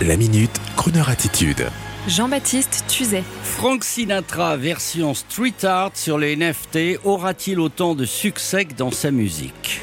La minute, Kroneur attitude. Jean-Baptiste Tuzet. Frank Sinatra version street art sur les NFT aura-t-il autant de succès que dans sa musique?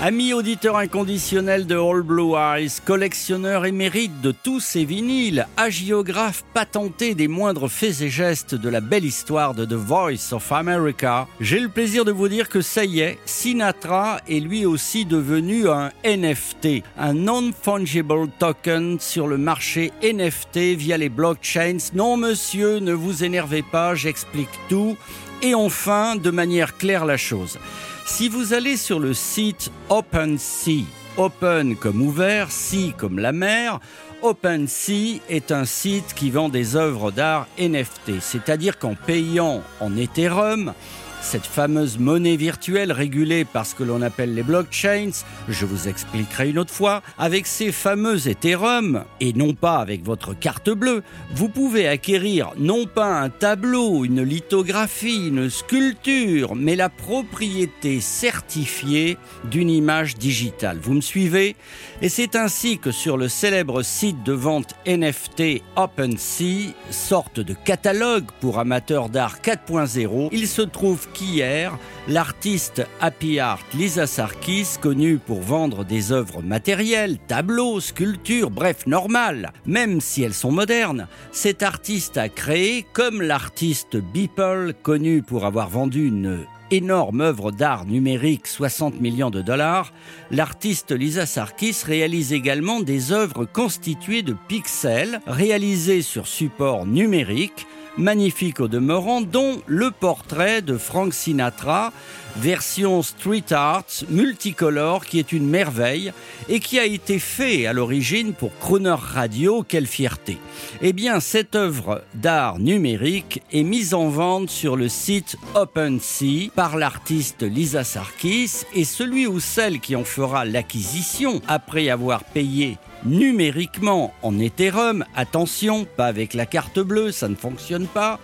Ami auditeur inconditionnel de All Blue Eyes, collectionneur émérite de tous ses vinyles, hagiographe patenté des moindres faits et gestes de la belle histoire de The Voice of America, j'ai le plaisir de vous dire que ça y est, Sinatra est lui aussi devenu un NFT, un non-fungible token sur le marché NFT via les blockchains. Non monsieur, ne vous énervez pas, j'explique tout. Et enfin, de manière claire la chose. Si vous allez sur le site OpenSea, Open comme ouvert, Sea comme la mer, OpenSea est un site qui vend des œuvres d'art NFT, c'est-à-dire qu'en payant en Ethereum, cette fameuse monnaie virtuelle régulée par ce que l'on appelle les blockchains, je vous expliquerai une autre fois, avec ces fameux Ethereum, et non pas avec votre carte bleue, vous pouvez acquérir non pas un tableau, une lithographie, une sculpture, mais la propriété certifiée d'une image digitale. Vous me suivez? Et c'est ainsi que sur le célèbre site de vente NFT OpenSea, sorte de catalogue pour amateurs d'art 4.0, il se trouve qu'hier, l'artiste happy art Lisa Sarkis, connue pour vendre des œuvres matérielles, tableaux, sculptures, bref, normales, même si elles sont modernes, cet artiste a créé, comme l'artiste Beeple, connu pour avoir vendu une énorme œuvre d'art numérique 60 millions de dollars, l'artiste Lisa Sarkis réalise également des œuvres constituées de pixels réalisées sur support numérique magnifique au demeurant, dont le portrait de Frank Sinatra, version street art multicolore qui est une merveille et qui a été fait à l'origine pour Croner Radio. Quelle fierté! Eh bien, cette œuvre d'art numérique est mise en vente sur le site OpenSea par l'artiste Lisa Sarkis et celui ou celle qui en fera l'acquisition après avoir payé numériquement en Ethereum, attention, pas avec la carte bleue, ça ne fonctionne pas.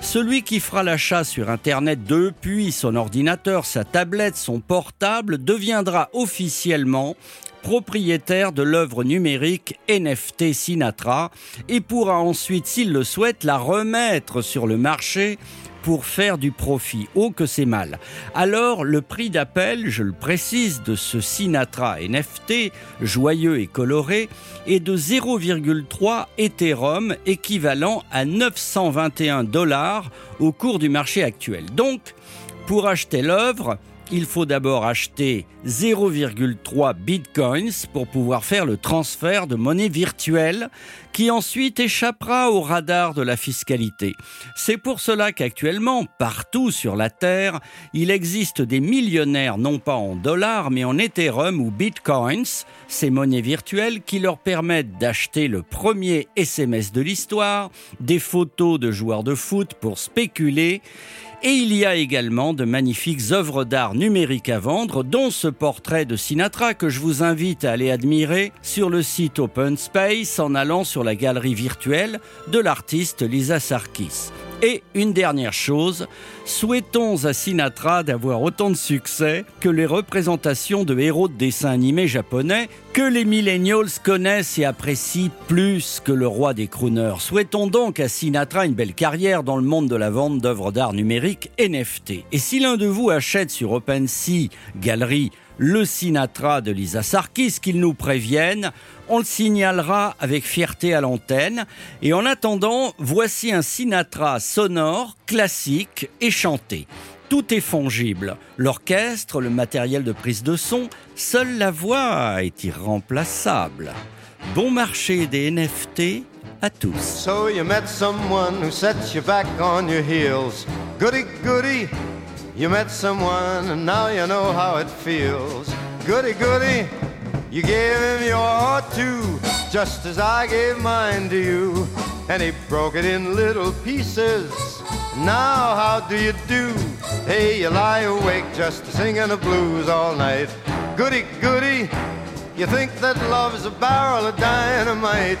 Celui qui fera l'achat sur Internet depuis son ordinateur, sa tablette, son portable, deviendra officiellement propriétaire de l'œuvre numérique NFT Sinatra et pourra ensuite, s'il le souhaite, la remettre sur le marché pour faire du profit. Oh que c'est mal. Alors le prix d'appel, je le précise, de ce Sinatra NFT, joyeux et coloré, est de 0,3 Ethereum, équivalent à 921 dollars au cours du marché actuel. Donc, pour acheter l'œuvre, il faut d'abord acheter 0,3 bitcoins pour pouvoir faire le transfert de monnaie virtuelle qui ensuite échappera au radar de la fiscalité. C'est pour cela qu'actuellement, partout sur la Terre, il existe des millionnaires non pas en dollars mais en Ethereum ou bitcoins, ces monnaies virtuelles qui leur permettent d'acheter le premier SMS de l'histoire, des photos de joueurs de foot pour spéculer et il y a également de magnifiques œuvres d'art numériques à vendre, dont ce portrait de Sinatra que je vous invite à aller admirer sur le site Open Space en allant sur la galerie virtuelle de l'artiste Lisa Sarkis. Et une dernière chose, souhaitons à Sinatra d'avoir autant de succès que les représentations de héros de dessins animés japonais que les millennials connaissent et apprécient plus que le roi des crooners. Souhaitons donc à Sinatra une belle carrière dans le monde de la vente d'œuvres d'art numériques NFT. Et si l'un de vous achète sur OpenSea, galerie le Sinatra de Lisa Sarkis, qu'il nous prévienne. On le signalera avec fierté à l'antenne. Et en attendant, voici un Sinatra sonore, classique et chanté. Tout est fongible. L'orchestre, le matériel de prise de son, seule la voix est irremplaçable. Bon marché des NFT à tous. So you met someone who sets you back on your heels. Goody, goody. You met someone and now you know how it feels. Goody, goody, you gave him your heart too, just as I gave mine to you. And he broke it in little pieces. Now, how do you do? Hey, you lie awake just singing the blues all night. Goody, goody, you think that love is a barrel of dynamite.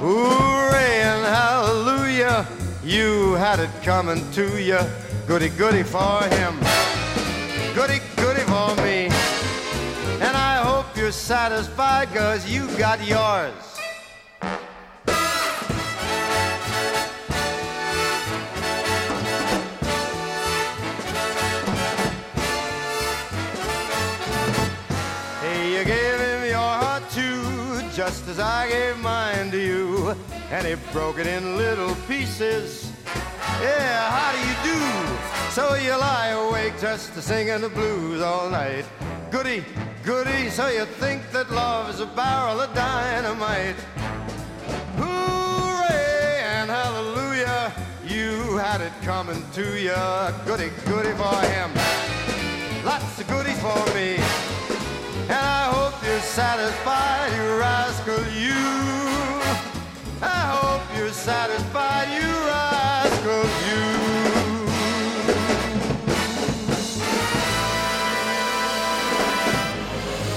Hooray and hallelujah, you had it coming to you. Goody, goody for him. Goody, goody for me. And I hope you you're satisfied, cause you got yours. Hey, you gave him your heart too, just as I gave mine to you, and he broke it in little pieces. Yeah, how do you do? So you lie awake just to singing the blues all night. Goody, goody, so you think that love is a barrel of dynamite. Hooray and hallelujah, you had it coming to you. Goody, goody for him. Lots of goodies for me. And I hope you're satisfied, you rascal, you.